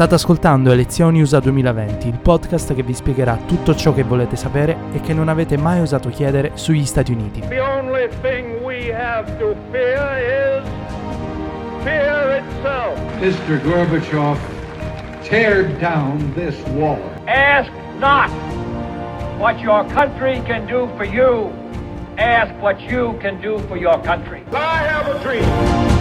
State ascoltando Elezioni USA 2020, il podcast che vi spiegherà tutto ciò che volete sapere e che non avete mai osato chiedere sugli Stati Uniti. The only thing we have to fear is fear itself. Mr. Gorbachev, tear down this wall. Ask not what your country can do for you. Ask what you can do for your country. I have a dream.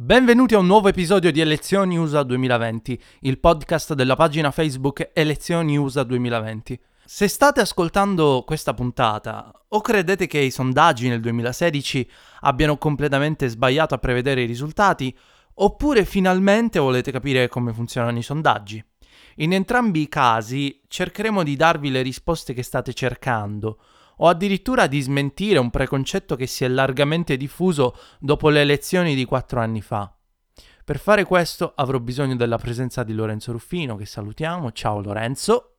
Benvenuti a un nuovo episodio di Elezioni USA 2020, il podcast della pagina Facebook Elezioni USA 2020. Se state ascoltando questa puntata o credete che i sondaggi nel 2016 abbiano completamente sbagliato a prevedere i risultati, oppure finalmente volete capire come funzionano i sondaggi. In entrambi i casi cercheremo di darvi le risposte che state cercando, o addirittura di smentire un preconcetto che si è largamente diffuso dopo le elezioni di quattro anni fa. Per fare questo avrò bisogno della presenza di Lorenzo Ruffino, che salutiamo. Ciao Lorenzo.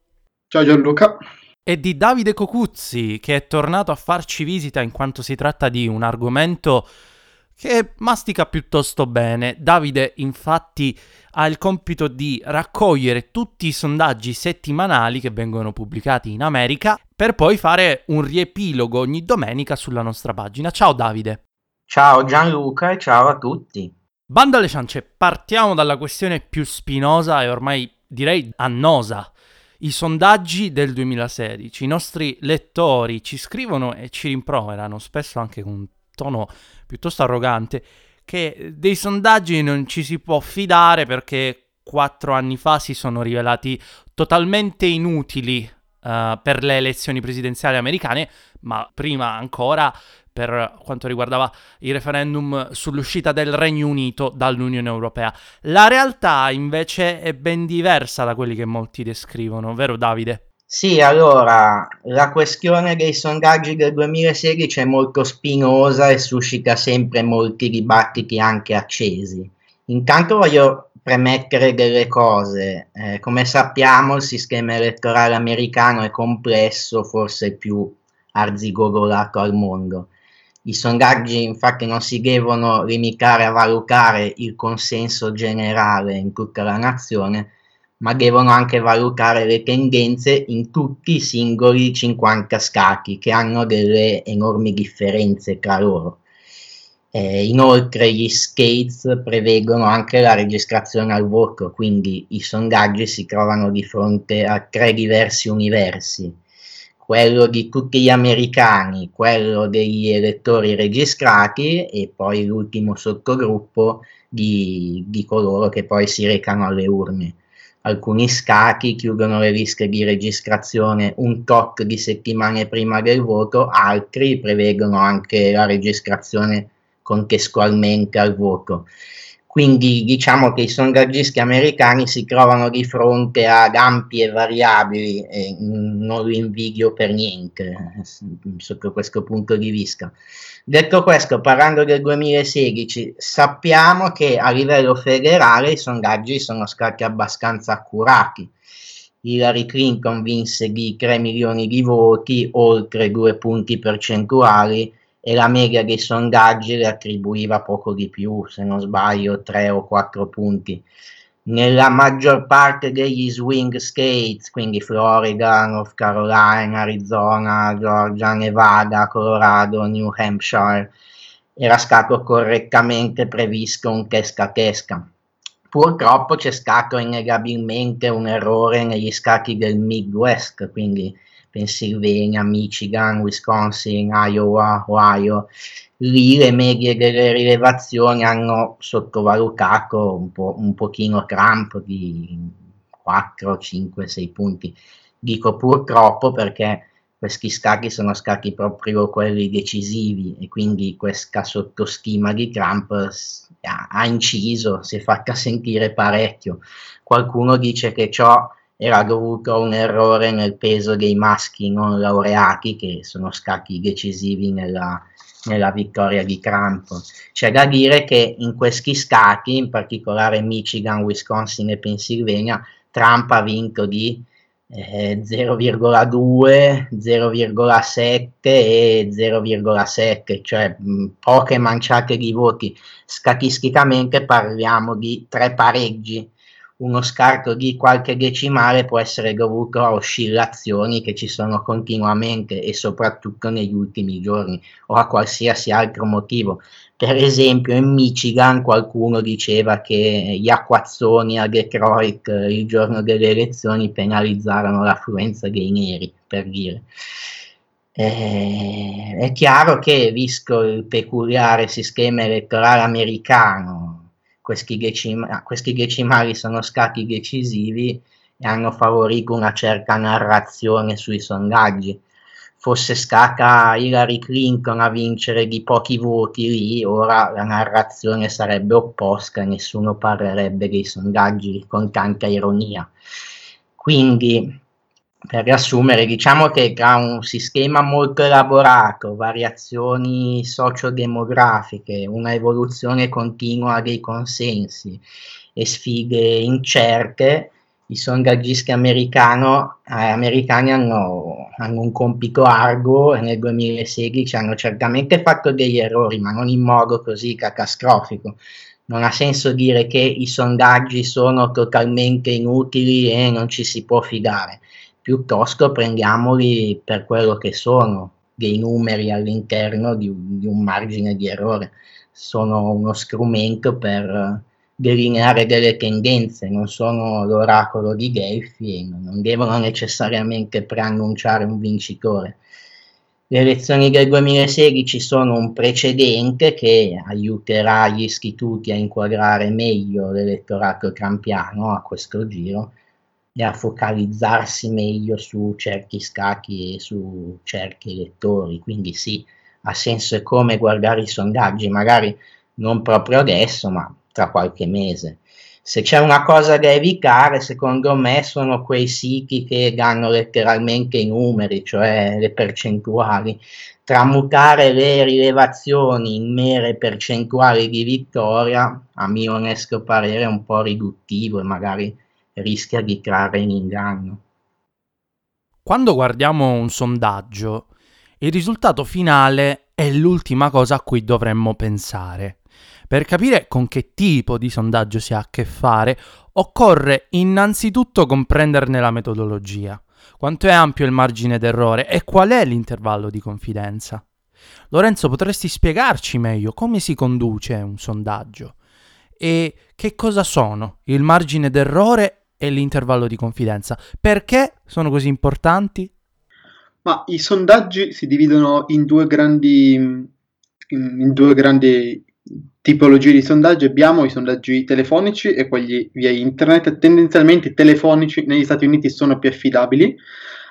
Ciao Gianluca. E di Davide Cocuzzi, che è tornato a farci visita in quanto si tratta di un argomento che mastica piuttosto bene. Davide infatti ha il compito di raccogliere tutti i sondaggi settimanali che vengono pubblicati in America per poi fare un riepilogo ogni domenica sulla nostra pagina. Ciao Davide. Ciao Gianluca e ciao a tutti. Bando alle ciance, partiamo dalla questione più spinosa e ormai direi annosa. I sondaggi del 2016. I nostri lettori ci scrivono e ci rimproverano, spesso anche con tono piuttosto arrogante, che dei sondaggi non ci si può fidare perché quattro anni fa si sono rivelati totalmente inutili uh, per le elezioni presidenziali americane, ma prima ancora per quanto riguardava il referendum sull'uscita del Regno Unito dall'Unione Europea. La realtà invece è ben diversa da quelli che molti descrivono, vero Davide? Sì, allora, la questione dei sondaggi del 2016 è molto spinosa e suscita sempre molti dibattiti anche accesi. Intanto voglio premettere delle cose. Eh, come sappiamo il sistema elettorale americano è complesso, forse il più arzigogolato al mondo. I sondaggi infatti non si devono limitare a valutare il consenso generale in tutta la nazione, ma devono anche valutare le tendenze in tutti i singoli 50 scacchi che hanno delle enormi differenze tra loro. Eh, inoltre gli skates prevedono anche la registrazione al voto, quindi i sondaggi si trovano di fronte a tre diversi universi, quello di tutti gli americani, quello degli elettori registrati e poi l'ultimo sottogruppo di, di coloro che poi si recano alle urne. Alcuni scacchi chiudono le liste di registrazione un tot di settimane prima del voto, altri prevedono anche la registrazione contestualmente al voto. Quindi diciamo che i sondaggisti americani si trovano di fronte ad ampie variabili e non li invidio per niente sotto questo punto di vista. Detto questo, parlando del 2016, sappiamo che a livello federale i sondaggi sono stati abbastanza accurati. Hillary Clinton vinse di 3 milioni di voti, oltre 2 punti percentuali, e la media dei sondaggi le attribuiva poco di più, se non sbaglio 3 o 4 punti. Nella maggior parte degli swing states, quindi Florida, North Carolina, Arizona, Georgia, Nevada, Colorado, New Hampshire, era stato correttamente previsto un tesca-tesca. Purtroppo c'è stato innegabilmente un errore negli scatti del Midwest, quindi Pennsylvania, Michigan, Wisconsin, Iowa, Ohio, lì le medie delle rilevazioni hanno sottovalutato un, po', un pochino Trump di 4, 5, 6 punti. Dico purtroppo perché questi scacchi sono stati proprio quelli decisivi e quindi questa sottostima di Trump ha inciso, si è fatta sentire parecchio. Qualcuno dice che ciò era dovuto a un errore nel peso dei maschi non laureati che sono stati decisivi nella, nella vittoria di Trump. C'è da dire che in questi stati, in particolare Michigan, Wisconsin e Pennsylvania, Trump ha vinto di eh, 0,2, 0,7 e 0,7, cioè mh, poche manciate di voti. Statisticamente parliamo di tre pareggi. Uno scarto di qualche decimale può essere dovuto a oscillazioni che ci sono continuamente e soprattutto negli ultimi giorni o a qualsiasi altro motivo. Per esempio in Michigan qualcuno diceva che gli acquazzoni a Detroit eh, il giorno delle elezioni penalizzarono l'affluenza dei neri, per dire. Eh, è chiaro che, visto il peculiare sistema elettorale americano, questi, decima- questi decimali sono stati decisivi e hanno favorito una certa narrazione sui sondaggi fosse stata Hillary Clinton a vincere di pochi voti lì, ora la narrazione sarebbe opposta, nessuno parlerebbe dei sondaggi con tanta ironia. Quindi, per riassumere, diciamo che tra un sistema molto elaborato, variazioni sociodemografiche, una evoluzione continua dei consensi e sfide incerte, i sondaggisti eh, americani hanno, hanno, un compito arduo e nel 2016 hanno certamente fatto degli errori, ma non in modo così catastrofico. Non ha senso dire che i sondaggi sono totalmente inutili e non ci si può fidare, piuttosto prendiamoli per quello che sono, dei numeri all'interno di, di un margine di errore. Sono uno strumento per delineare delle tendenze, non sono l'oracolo di Delphi e non devono necessariamente preannunciare un vincitore. Le elezioni del 2016 sono un precedente che aiuterà gli istituti a inquadrare meglio l'elettorato trampiano a questo giro e a focalizzarsi meglio su certi scacchi e su certi elettori. Quindi sì, ha senso e come guardare i sondaggi, magari non proprio adesso, ma tra qualche mese. Se c'è una cosa da evitare, secondo me, sono quei siti che danno letteralmente i numeri, cioè le percentuali. Tramutare le rilevazioni in mere percentuali di vittoria, a mio onesto parere, è un po' riduttivo e magari rischia di trarre in inganno. Quando guardiamo un sondaggio, il risultato finale è l'ultima cosa a cui dovremmo pensare. Per capire con che tipo di sondaggio si ha a che fare, occorre innanzitutto comprenderne la metodologia, quanto è ampio il margine d'errore e qual è l'intervallo di confidenza. Lorenzo, potresti spiegarci meglio come si conduce un sondaggio e che cosa sono il margine d'errore e l'intervallo di confidenza? Perché sono così importanti? Ma i sondaggi si dividono in due grandi, in due grandi tipologie di sondaggi abbiamo i sondaggi telefonici e quelli via internet. Tendenzialmente i telefonici negli Stati Uniti sono più affidabili,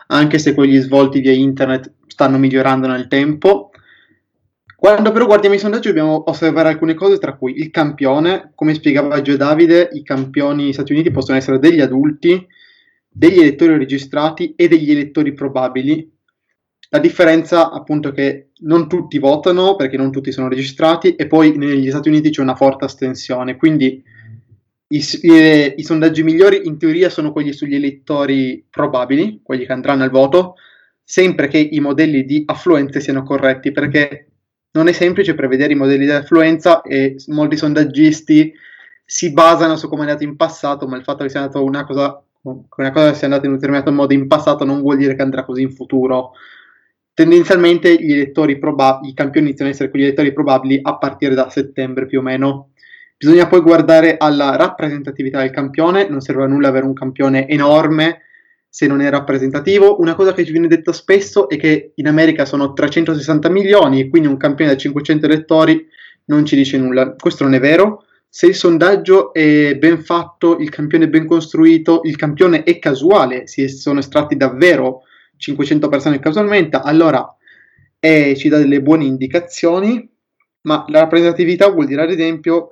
anche se quelli svolti via internet stanno migliorando nel tempo. Quando però guardiamo i sondaggi dobbiamo osservare alcune cose, tra cui il campione, come spiegava Gio Davide, i campioni Stati Uniti possono essere degli adulti, degli elettori registrati e degli elettori probabili, la differenza appunto è che non tutti votano perché non tutti sono registrati e poi negli Stati Uniti c'è una forte astensione, quindi i, i, i, sondaggi migliori in teoria sono quelli sugli elettori probabili, quelli che andranno al voto, sempre che i modelli di affluenza siano corretti, perché non è semplice prevedere i modelli di affluenza e molti sondaggisti si basano su come è andato in passato, ma il fatto che sia andata una cosa, una cosa sia andata in un determinato modo in passato non vuol dire che andrà così in futuro tendenzialmente gli elettori probabili, i campioni iniziano ad essere quegli elettori probabili a partire da settembre più o meno. Bisogna poi guardare alla rappresentatività del campione, non serve a nulla avere un campione enorme se non è rappresentativo. Una cosa che ci viene detta spesso è che in America sono 360 milioni e quindi un campione da 500 elettori non ci dice nulla. Questo non è vero. Se il sondaggio è ben fatto, il campione è ben costruito, il campione è casuale, si sono estratti davvero 500 persone casualmente, allora eh, ci dà delle buone indicazioni, ma la rappresentatività vuol dire ad esempio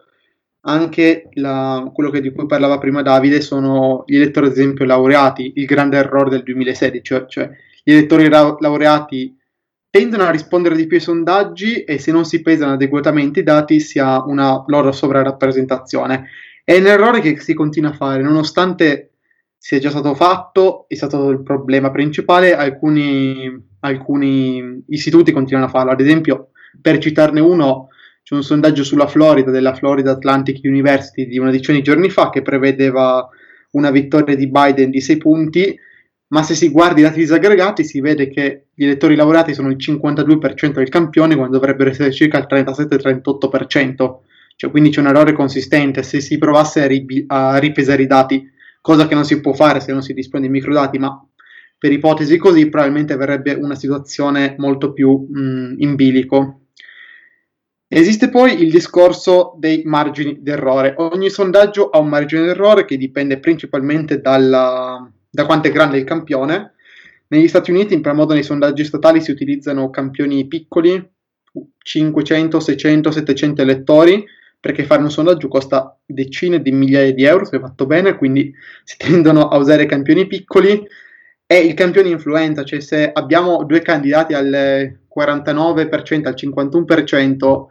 anche la, quello di cui parlava prima Davide sono gli elettori ad esempio laureati, il grande errore del 2016, cioè, cioè gli elettori ra- laureati tendono a rispondere di più ai sondaggi e se non si pesano adeguatamente i dati si ha una loro sovrarappresentazione. È un errore che si continua a fare, nonostante è già stato fatto, è stato il problema principale, alcuni, alcuni istituti continuano a farlo, ad esempio, per citarne uno, c'è un sondaggio sulla Florida, della Florida Atlantic University di una decina di giorni fa, che prevedeva una vittoria di Biden di 6 punti, ma se si guarda i dati disaggregati si vede che gli elettori lavorati sono il 52% del campione quando dovrebbero essere circa il 37-38%, cioè, quindi c'è un errore consistente, se si provasse a, ribi- a, ripesare i dati, cosa che non si può fare se non si dispone di microdati, ma per ipotesi così probabilmente verrebbe una situazione molto più mh, in bilico. Esiste poi il discorso dei margini d'errore. Ogni sondaggio ha un margine d'errore che dipende principalmente dalla, da quanto è grande il campione. Negli Stati Uniti, in primo modo, nei sondaggi statali si utilizzano campioni piccoli, 500, 600, 700 elettori, perché fare un sondaggio costa decine di migliaia di euro se fatto bene, quindi si tendono a usare campioni piccoli. E il campione influenza, cioè se abbiamo due candidati al 49%, al 51%,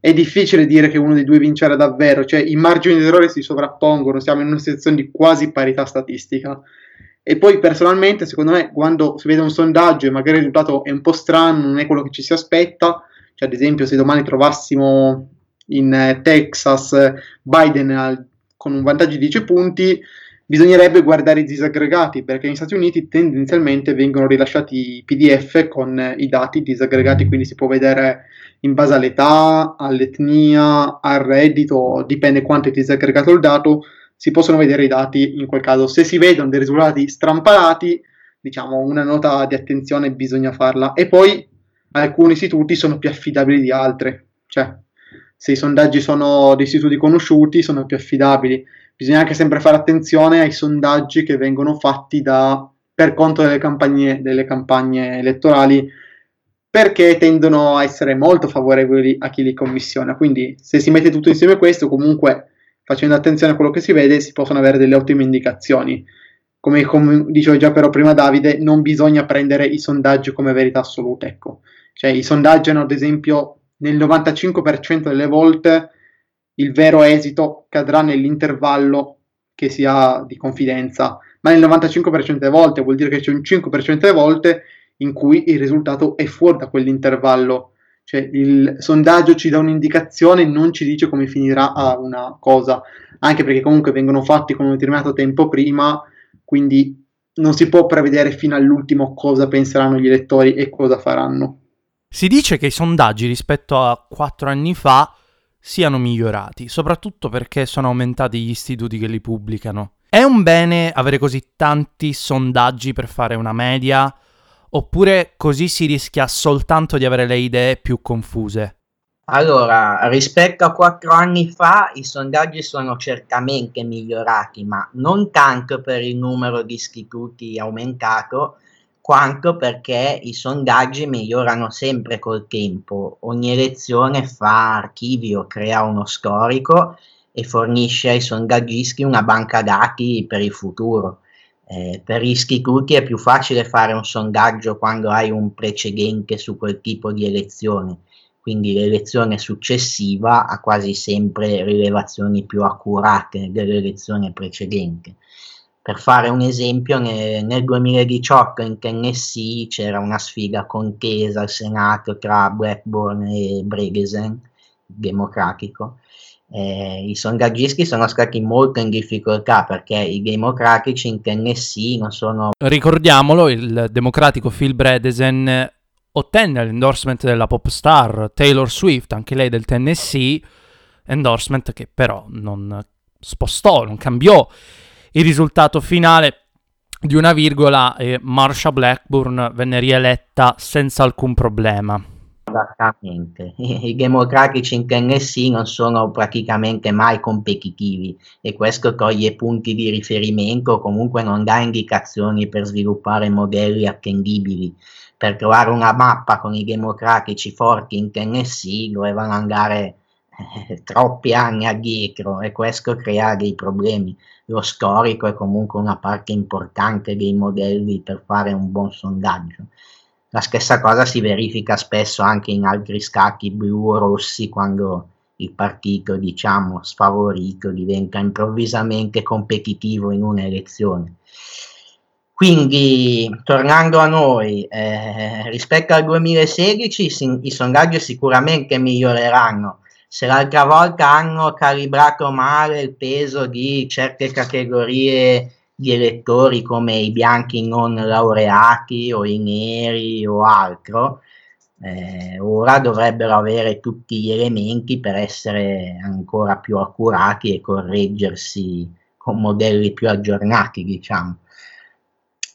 è difficile dire che uno dei due vincerà davvero, cioè i margini di errore si sovrappongono, siamo in una situazione di quasi parità statistica. E poi personalmente, secondo me, quando si vede un sondaggio e magari il risultato è un po' strano, non è quello che ci si aspetta, cioè ad esempio se domani trovassimo in eh, Texas Biden al, con un vantaggio di 10 punti, bisognerebbe guardare i disaggregati perché negli Stati Uniti tendenzialmente vengono rilasciati PDF con i dati disaggregati, quindi si può vedere in base all'età, all'etnia, al reddito, dipende quanto è disaggregato il dato, si possono vedere i dati in quel caso. Se si vedono dei risultati strampalati, diciamo una nota di attenzione bisogna farla. E poi alcuni istituti sono più affidabili di altri, cioè se i sondaggi sono di istituti conosciuti sono più affidabili. Bisogna anche sempre fare attenzione ai sondaggi che vengono fatti da, per conto delle campagne, delle campagne elettorali perché tendono a essere molto favorevoli a chi li commissiona. Quindi se si mette tutto insieme questo, comunque facendo attenzione a quello che si vede, si possono avere delle ottime indicazioni. Come, come dicevo già però prima Davide, non bisogna prendere i sondaggi come verità assoluta, ecco. Cioè i sondaggi hanno ad esempio nel 95% delle volte il vero esito cadrà nell'intervallo che si ha di confidenza, ma nel 95% delle volte vuol dire che c'è un 5% delle volte in cui il risultato è fuori da quell'intervallo. Cioè il sondaggio ci dà un'indicazione, non ci dice come finirà una cosa, anche perché comunque vengono fatti con un determinato tempo prima, quindi non si può prevedere fino all'ultimo cosa penseranno gli elettori e cosa faranno. Si dice che i sondaggi rispetto a quattro anni fa siano migliorati, soprattutto perché sono aumentati gli istituti che li pubblicano. È un bene avere così tanti sondaggi per fare una media? Oppure così si rischia soltanto di avere le idee più confuse? Allora, rispetto a quattro anni fa i sondaggi sono certamente migliorati, ma non tanto per il numero di istituti aumentato, quanto perché i sondaggi migliorano sempre col tempo. Ogni elezione fa archivio, crea uno storico e fornisce ai sondaggisti una banca dati per il futuro. Eh, per gli istituti è più facile fare un sondaggio quando hai un precedente su quel tipo di elezione, quindi l'elezione successiva ha quasi sempre rilevazioni più accurate dell'elezione precedente. Per fare un esempio, nel, nel 2018 in Tennessee c'era una sfida contesa al Senato tra Blackburn e Bregesen, democratico. Eh, I sondaggisti sono stati molto in difficoltà perché i democratici in Tennessee non sono... Ricordiamolo, il democratico Phil Bredesen ottenne l'endorsement della pop star Taylor Swift, anche lei del Tennessee, endorsement che però non spostò, non cambiò il risultato finale di una virgola e Marsha Blackburn venne rieletta senza alcun problema. Esattamente, i democratici in Tennessee non sono praticamente mai competitivi e questo toglie punti di riferimento comunque non dà indicazioni per sviluppare modelli attendibili. Per trovare una mappa con i democratici forti in Tennessee dovevano andare eh, troppi anni addietro e questo crea dei problemi. Lo storico è comunque una parte importante dei modelli per fare un buon sondaggio. La stessa cosa si verifica spesso anche in altri scacchi blu o rossi quando il partito, diciamo, sfavorito diventa improvvisamente competitivo in un'elezione. Quindi, tornando a noi, eh, rispetto al 2016 si, i sondaggi sicuramente miglioreranno. Se l'altra volta hanno calibrato male il peso di certe categorie di elettori come i bianchi non laureati o i neri o altro, eh, ora dovrebbero avere tutti gli elementi per essere ancora più accurati e correggersi con modelli più aggiornati, diciamo.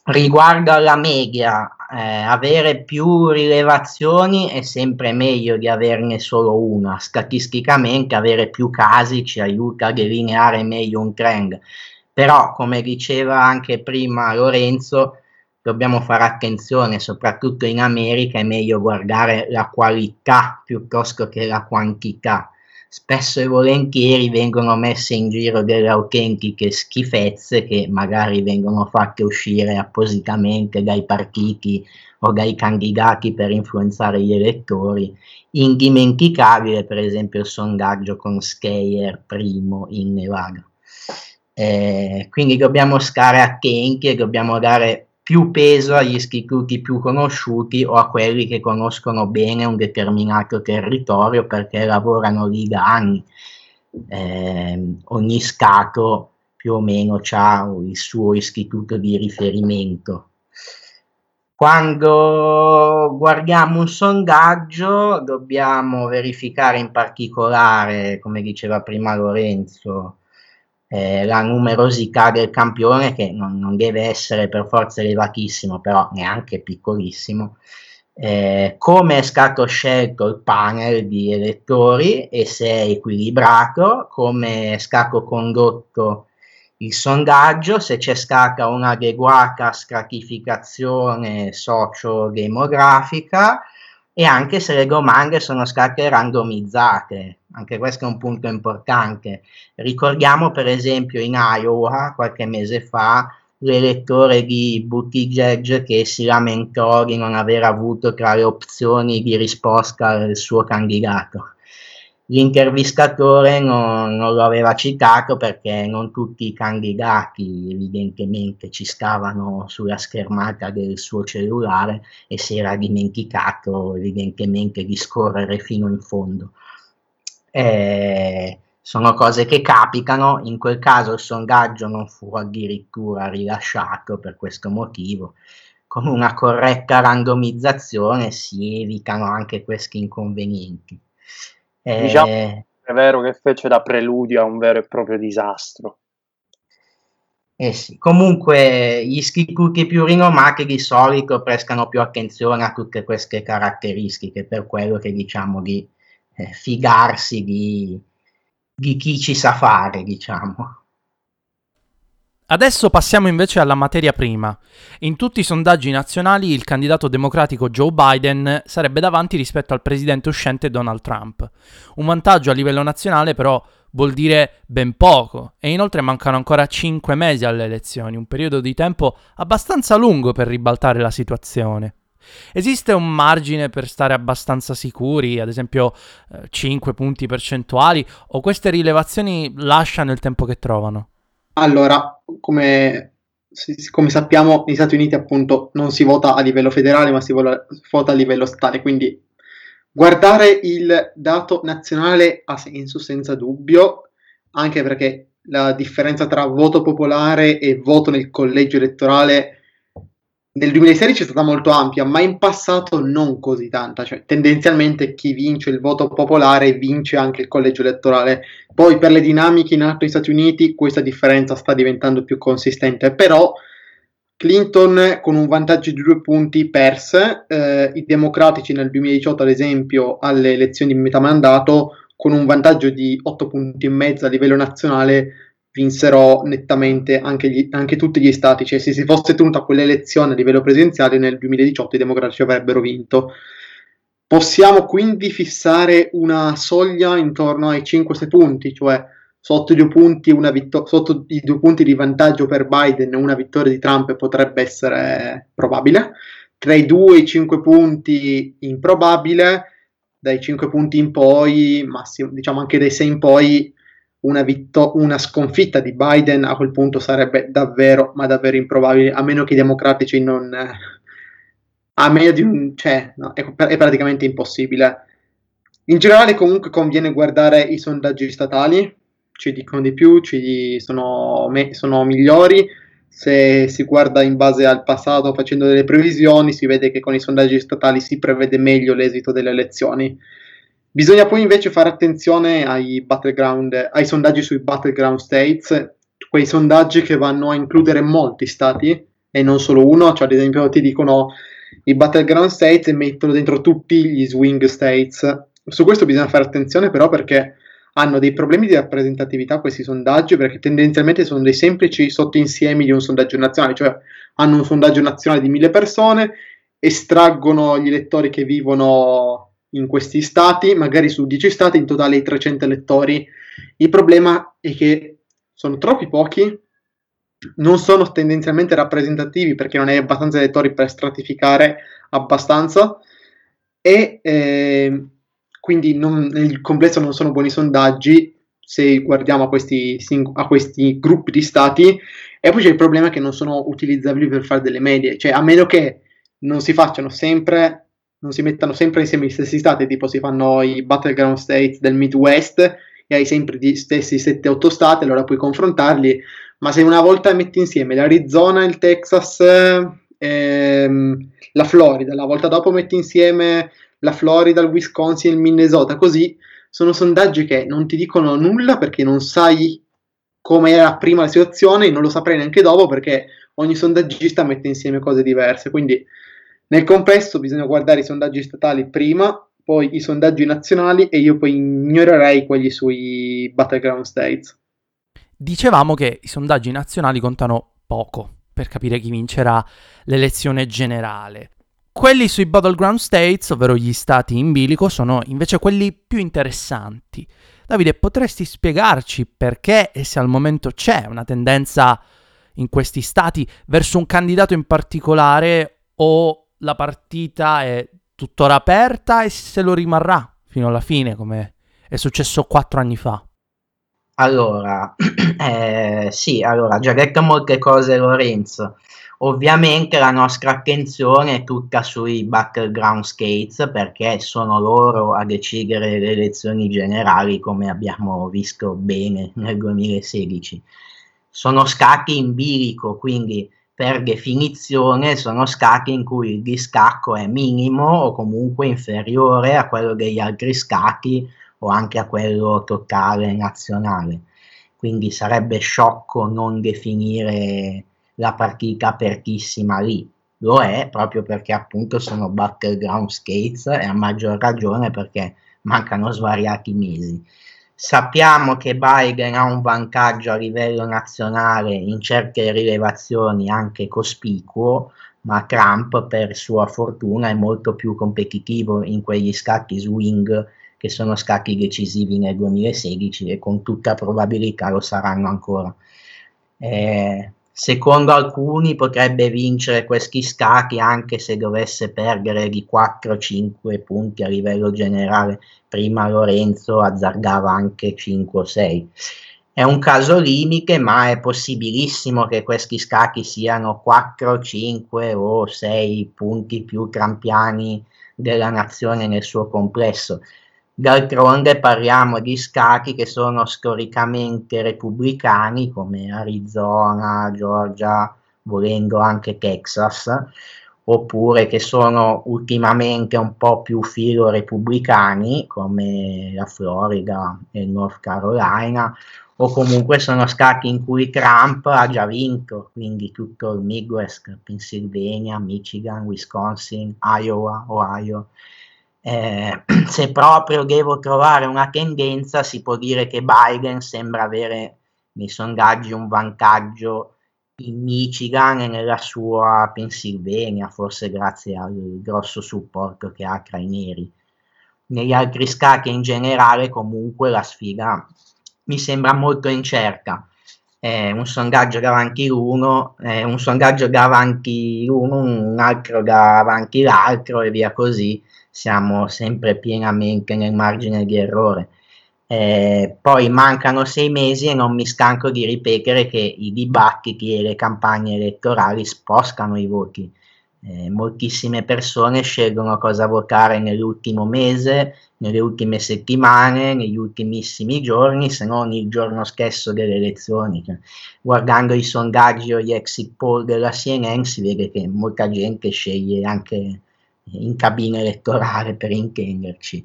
Riguardo alla media, eh, avere più rilevazioni è sempre meglio di averne solo una. Statisticamente avere più casi ci aiuta a delineare meglio un trend. Però, come diceva anche prima Lorenzo, dobbiamo fare attenzione, soprattutto in America è meglio guardare la qualità piuttosto che la quantità. Spesso e volentieri vengono messe in giro delle autentiche schifezze che magari vengono fatte uscire appositamente dai partiti o dai candidati per influenzare gli elettori. Indimenticabile per esempio il sondaggio con Skeyer primo in Nevada. Eh, quindi dobbiamo stare attenti e dobbiamo dare più peso agli istituti più conosciuti o a quelli che conoscono bene un determinato territorio perché lavorano lì da anni. Eh, ogni Stato più o meno ha il suo istituto di riferimento. Quando guardiamo un sondaggio dobbiamo verificare in particolare, come diceva prima Lorenzo, eh, la numerosità del campione che non, non, deve essere per forza elevatissimo, però neanche piccolissimo, eh, come è stato scelto il panel di elettori e se è equilibrato, come è stato condotto il sondaggio, se c'è stata un'adeguata stratificazione sociodemografica e anche se le domande sono state randomizzate, anche questo è un punto importante. Ricordiamo per esempio in Iowa qualche mese fa l'elettore di Buttigieg che si lamentò di non aver avuto tra le opzioni di risposta il suo candidato l'intervistatore non, non, lo aveva citato perché non tutti i candidati evidentemente ci stavano sulla schermata del suo cellulare e si era dimenticato evidentemente di scorrere fino in fondo. Eh, sono cose che capitano, in quel caso il sondaggio non fu addirittura rilasciato per questo motivo. Con una corretta randomizzazione si evitano anche questi inconvenienti. Eh, diciamo è vero che fece da preludio a un vero e proprio disastro. Eh sì. Comunque gli istituti più rinomati di solito prestano più attenzione a tutte queste caratteristiche, per quello che diciamo di eh, fidarsi di, di chi ci sa fare, diciamo. Adesso passiamo invece alla materia prima. In tutti i sondaggi nazionali il candidato democratico Joe Biden sarebbe davanti rispetto al presidente uscente Donald Trump. Un vantaggio a livello nazionale però vuol dire ben poco e inoltre mancano ancora 5 mesi alle elezioni, un periodo di tempo abbastanza lungo per ribaltare la situazione. Esiste un margine per stare abbastanza sicuri, ad esempio eh, 5 punti percentuali, o queste rilevazioni lasciano il tempo che trovano? Allora, come, come, sappiamo, negli Stati Uniti appunto non si vota a livello federale, ma si vota a livello statale, quindi guardare il dato nazionale ha senso senza dubbio, anche perché la differenza tra voto popolare e voto nel collegio elettorale nel 2016 è stata molto ampia, ma in passato non così tanta, cioè tendenzialmente chi vince il voto popolare vince anche il collegio elettorale. Poi per le dinamiche in atto negli Stati Uniti questa differenza sta diventando più consistente, però Clinton con un vantaggio di due punti perse, eh, i democratici nel 2018 ad esempio alle elezioni di metà mandato con un vantaggio di otto punti e mezzo a livello nazionale vinsero nettamente anche, gli, anche, tutti gli stati, cioè se si fosse tenuta quell'elezione a livello presidenziale nel 2018 i democratici avrebbero vinto. Possiamo quindi fissare una soglia intorno ai 5-6 punti, cioè sotto i, due punti vittor- sotto i due punti di vantaggio per Biden una vittoria di Trump potrebbe essere probabile, tra i 2 e i 5 punti improbabile, dai 5 punti in poi, massimo, diciamo anche dai 6 in poi, una, vitto- una sconfitta di Biden a quel punto sarebbe davvero, ma davvero improbabile, a meno che i democratici non... Eh, a meno di un... cioè, no, è, è praticamente impossibile. In generale comunque conviene guardare i sondaggi statali, ci dicono di più, ci sono, me- sono migliori, se si guarda in base al passato facendo delle previsioni, si vede che con i sondaggi statali si prevede meglio l'esito delle elezioni. Bisogna poi invece fare attenzione ai, ai sondaggi sui battleground states, quei sondaggi che vanno a includere molti stati e non solo uno, cioè ad esempio ti dicono i battleground states e mettono dentro tutti gli swing states. Su questo bisogna fare attenzione però perché hanno dei problemi di rappresentatività questi sondaggi perché tendenzialmente sono dei semplici sottoinsiemi di un sondaggio nazionale, cioè hanno un sondaggio nazionale di mille persone, estraggono gli elettori che vivono in questi stati, magari su 10 stati in totale i 300 elettori. Il problema è che sono troppi pochi, non sono tendenzialmente rappresentativi perché non hai abbastanza elettori per stratificare abbastanza e eh, quindi non, nel complesso non sono buoni sondaggi se guardiamo a questi, a questi gruppi di stati e poi c'è il problema che non sono utilizzabili per fare delle medie, cioè a meno che non si facciano sempre, non si mettano sempre insieme gli stessi stati, tipo si fanno i battleground states del Midwest e hai sempre gli stessi 7-8 stati, allora puoi confrontarli, ma se una volta metti insieme l'Arizona, il Texas, ehm, la Florida, la volta dopo metti insieme la Florida, il Wisconsin, il Minnesota, così sono sondaggi che non ti dicono nulla perché non sai come era prima la situazione e non lo saprai neanche dopo perché ogni sondaggista mette insieme cose diverse. Quindi nel complesso bisogna guardare i sondaggi statali prima, poi i sondaggi nazionali e io poi ignorerei quelli sui battleground states. Dicevamo che i sondaggi nazionali contano poco per capire chi vincerà l'elezione generale. Quelli sui Battleground States, ovvero gli stati in bilico, sono invece quelli più interessanti. Davide, potresti spiegarci perché e se al momento c'è una tendenza in questi stati verso un candidato in particolare o la partita è tuttora aperta e se lo rimarrà fino alla fine, come è successo quattro anni fa? Allora, eh, sì, allora, già detto molte cose Lorenzo. Ovviamente la nostra attenzione è tutta sui battleground skates perché sono loro a decidere le elezioni generali come abbiamo visto bene nel 2016. Sono scacchi in bilico, quindi per definizione sono scacchi in cui il distacco è minimo o comunque inferiore a quello degli altri scacchi o anche a quello totale nazionale. Quindi sarebbe sciocco non definire la partita apertissima lì. Lo è proprio perché appunto sono battleground skates e a maggior ragione perché mancano svariati mesi. Sappiamo che Biden ha un vantaggio a livello nazionale in certe rilevazioni anche cospicuo, ma Trump per sua fortuna è molto più competitivo in quegli scacchi swing che sono scacchi decisivi nel 2016 e con tutta probabilità lo saranno ancora. Eh, Secondo alcuni potrebbe vincere questi scacchi anche se dovesse perdere di 4-5 punti a livello generale. Prima Lorenzo azzardava anche 5 o 6. È un caso limite, ma è possibilissimo che questi scacchi siano 4, 5 o 6 punti più trampiani della nazione nel suo complesso. D'altronde parliamo di stati che sono storicamente repubblicani come Arizona, Georgia, volendo anche Texas, oppure che sono ultimamente un po' più filo repubblicani come la Florida e il North Carolina, o comunque sono stati in cui Trump ha già vinto, quindi tutto il Midwest, Pennsylvania, Michigan, Wisconsin, Iowa, Ohio eh, se proprio devo trovare una tendenza, si può dire che Biden sembra avere nei sondaggi un vantaggio in Michigan e nella sua Pennsylvania, forse grazie al grosso supporto che ha tra i neri. Negli altri stati in generale, comunque, la sfida mi sembra molto incerta. Eh, un sondaggio davanti l'uno, eh, un sondaggio davanti l'uno, un altro davanti l'altro e via così siamo sempre pienamente nel margine di errore. Eh, poi mancano sei mesi e non mi stanco di ripetere che i dibattiti e le campagne elettorali spostano i voti. Eh, moltissime persone scelgono cosa votare nell'ultimo mese, nelle ultime settimane, negli ultimissimi giorni, se non il giorno stesso delle elezioni. Cioè, guardando i sondaggi o gli exit poll della CNN si vede che molta gente sceglie anche in cabina elettorale per intenderci.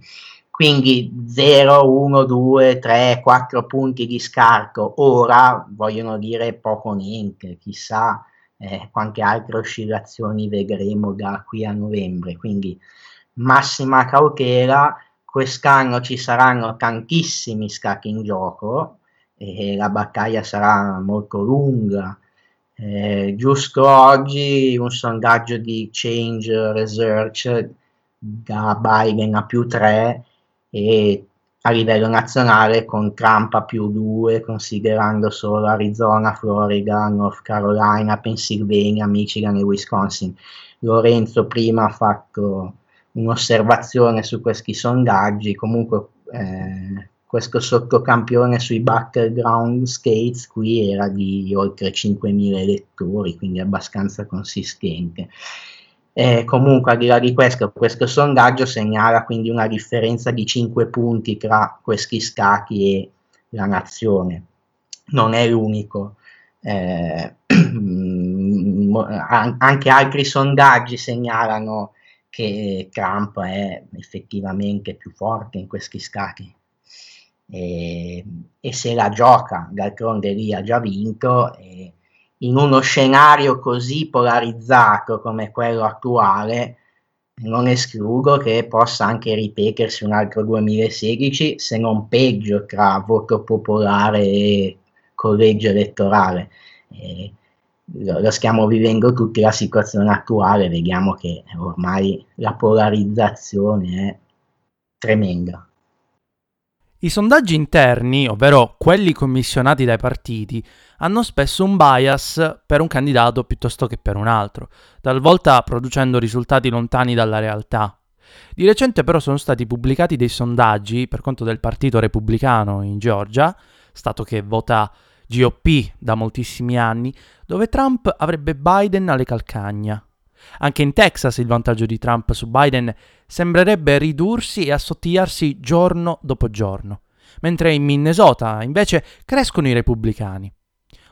Quindi 0, 1, 2, 3, 4 punti di scarto ora vogliono dire poco niente, chissà eh, quante altre oscillazioni vedremo da qui a novembre. Quindi massima cautela, quest'anno ci saranno tantissimi scacchi in gioco e la battaglia sarà molto lunga. Eh, giusto oggi un sondaggio di Change Research da Biden a più 3 e a livello nazionale con Trump a più 2, considerando solo Arizona, Florida, North Carolina, Pennsylvania, Michigan e Wisconsin. Lorenzo prima ha fatto un'osservazione su questi sondaggi, comunque eh, questo sottocampione sui battleground skates qui era di oltre 5.000 elettori, quindi abbastanza consistente. Eh, comunque, al di là di questo, questo sondaggio segnala quindi una differenza di 5 punti tra questi scacchi e la nazione. Non è l'unico. Eh, anche altri sondaggi segnalano che Trump è effettivamente più forte in questi scacchi. E, e se la gioca, d'altronde lì ha già vinto. E, in uno scenario così polarizzato come quello attuale, non escludo che possa anche ripetersi un altro 2016, se non peggio, tra voto popolare e collegio elettorale. Eh, lo, lo, stiamo vivendo tutti la situazione attuale, vediamo che ormai la polarizzazione è tremenda. I sondaggi interni, ovvero quelli commissionati dai partiti, hanno spesso un bias per un candidato piuttosto che per un altro, talvolta producendo risultati lontani dalla realtà. Di recente però sono stati pubblicati dei sondaggi per conto del Partito Repubblicano in Georgia, stato che vota GOP da moltissimi anni, dove Trump avrebbe Biden alle calcagna. Anche in Texas il vantaggio di Trump su Biden sembrerebbe ridursi e assottigliarsi giorno dopo giorno, mentre in Minnesota invece crescono i repubblicani.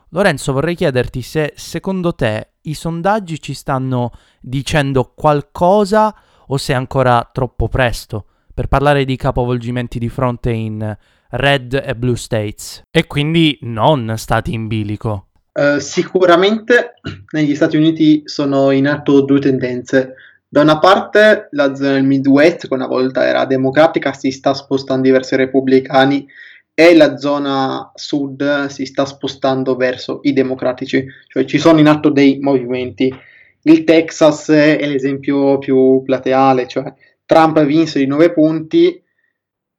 Lorenzo, vorrei chiederti se secondo te i sondaggi ci stanno dicendo qualcosa o se è ancora troppo presto per parlare di capovolgimenti di fronte in red e blue states e quindi non stati in bilico. Uh, sicuramente negli Stati Uniti sono in atto due tendenze. Da una parte la zona del Midwest, che una volta era democratica, si sta spostando verso i repubblicani e la zona sud si sta spostando verso i democratici, cioè ci sono in atto dei movimenti. Il Texas è l'esempio più plateale, cioè Trump vinse di 9 punti,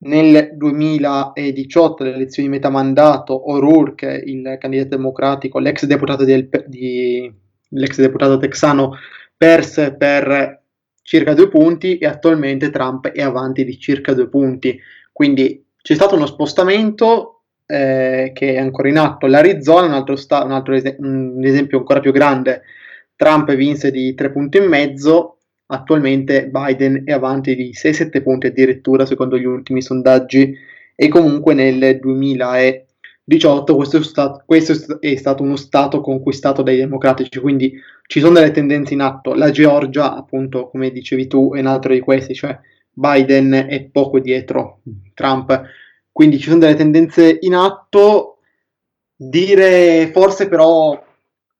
nel 2018, alle elezioni di metà mandato, O'Rourke, il candidato democratico, l'ex deputato, del, di, l'ex deputato texano, perse per circa due punti e attualmente Trump è avanti di circa due punti. Quindi c'è stato uno spostamento eh, che è ancora in atto. L'Arizona, un altro, sta- un altro es- un esempio ancora più grande, Trump vinse di tre punti e mezzo, Attualmente Biden è avanti di 6-7 punti addirittura secondo gli ultimi sondaggi e comunque nel 2018 questo è, stato, questo è stato uno stato conquistato dai democratici, quindi ci sono delle tendenze in atto. La Georgia, appunto, come dicevi tu, è un altro di questi, cioè Biden è poco dietro Trump. Quindi ci sono delle tendenze in atto. Dire forse però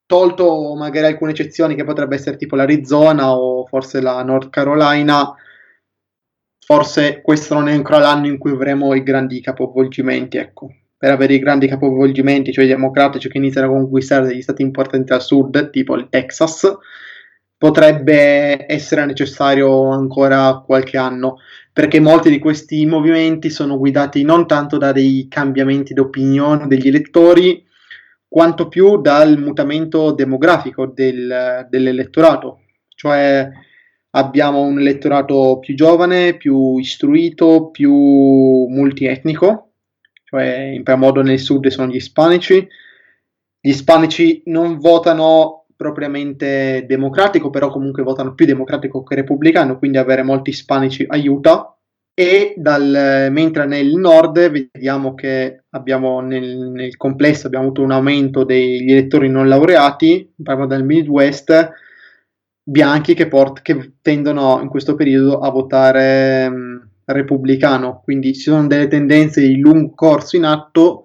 tolto magari alcune eccezioni che potrebbe essere tipo l'Arizona o forse la North Carolina, forse questo non è ancora l'anno in cui avremo i grandi capovolgimenti, ecco. Per avere i grandi capovolgimenti, cioè i democratici che iniziano a conquistare degli stati importanti al sud, tipo il Texas, potrebbe essere necessario ancora qualche anno, perché molti di questi movimenti sono guidati non tanto da dei cambiamenti d'opinione degli elettori, quanto più dal mutamento demografico del, dell'elettorato. Cioè abbiamo un elettorato più giovane, più istruito, più multietnico, cioè in primo modo nel sud sono gli ispanici. Gli ispanici non votano propriamente democratico, però comunque votano più democratico che repubblicano, quindi avere molti ispanici aiuta. E dal, mentre nel nord vediamo che abbiamo nel, nel complesso abbiamo avuto un aumento degli elettori non laureati, parliamo del Midwest, bianchi che, port- che tendono in questo periodo a votare mh, repubblicano, quindi ci sono delle tendenze di lungo corso in atto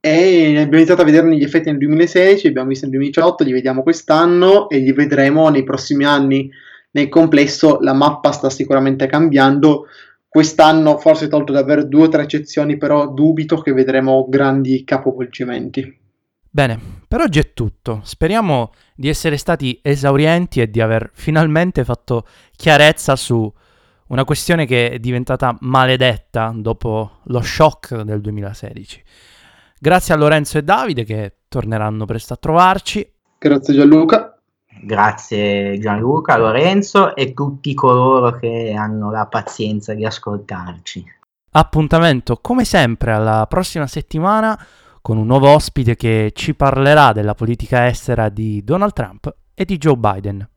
e abbiamo iniziato a vederne gli effetti nel 2016, li abbiamo visto nel 2018, li vediamo quest'anno e li vedremo nei prossimi anni. Nel complesso la mappa sta sicuramente cambiando. Quest'anno, forse tolto davvero due o tre eccezioni, però dubito che vedremo grandi capovolgimenti. Bene, per oggi è tutto. Speriamo di essere stati esaurienti e di aver finalmente fatto chiarezza su una questione che è diventata maledetta dopo lo shock del 2016. Grazie a Lorenzo e Davide che torneranno presto a trovarci. Grazie Gianluca. Grazie Gianluca, Lorenzo e tutti coloro che hanno la pazienza di ascoltarci. Appuntamento come sempre alla prossima settimana con un nuovo ospite che ci parlerà della politica estera di Donald Trump e di Joe Biden.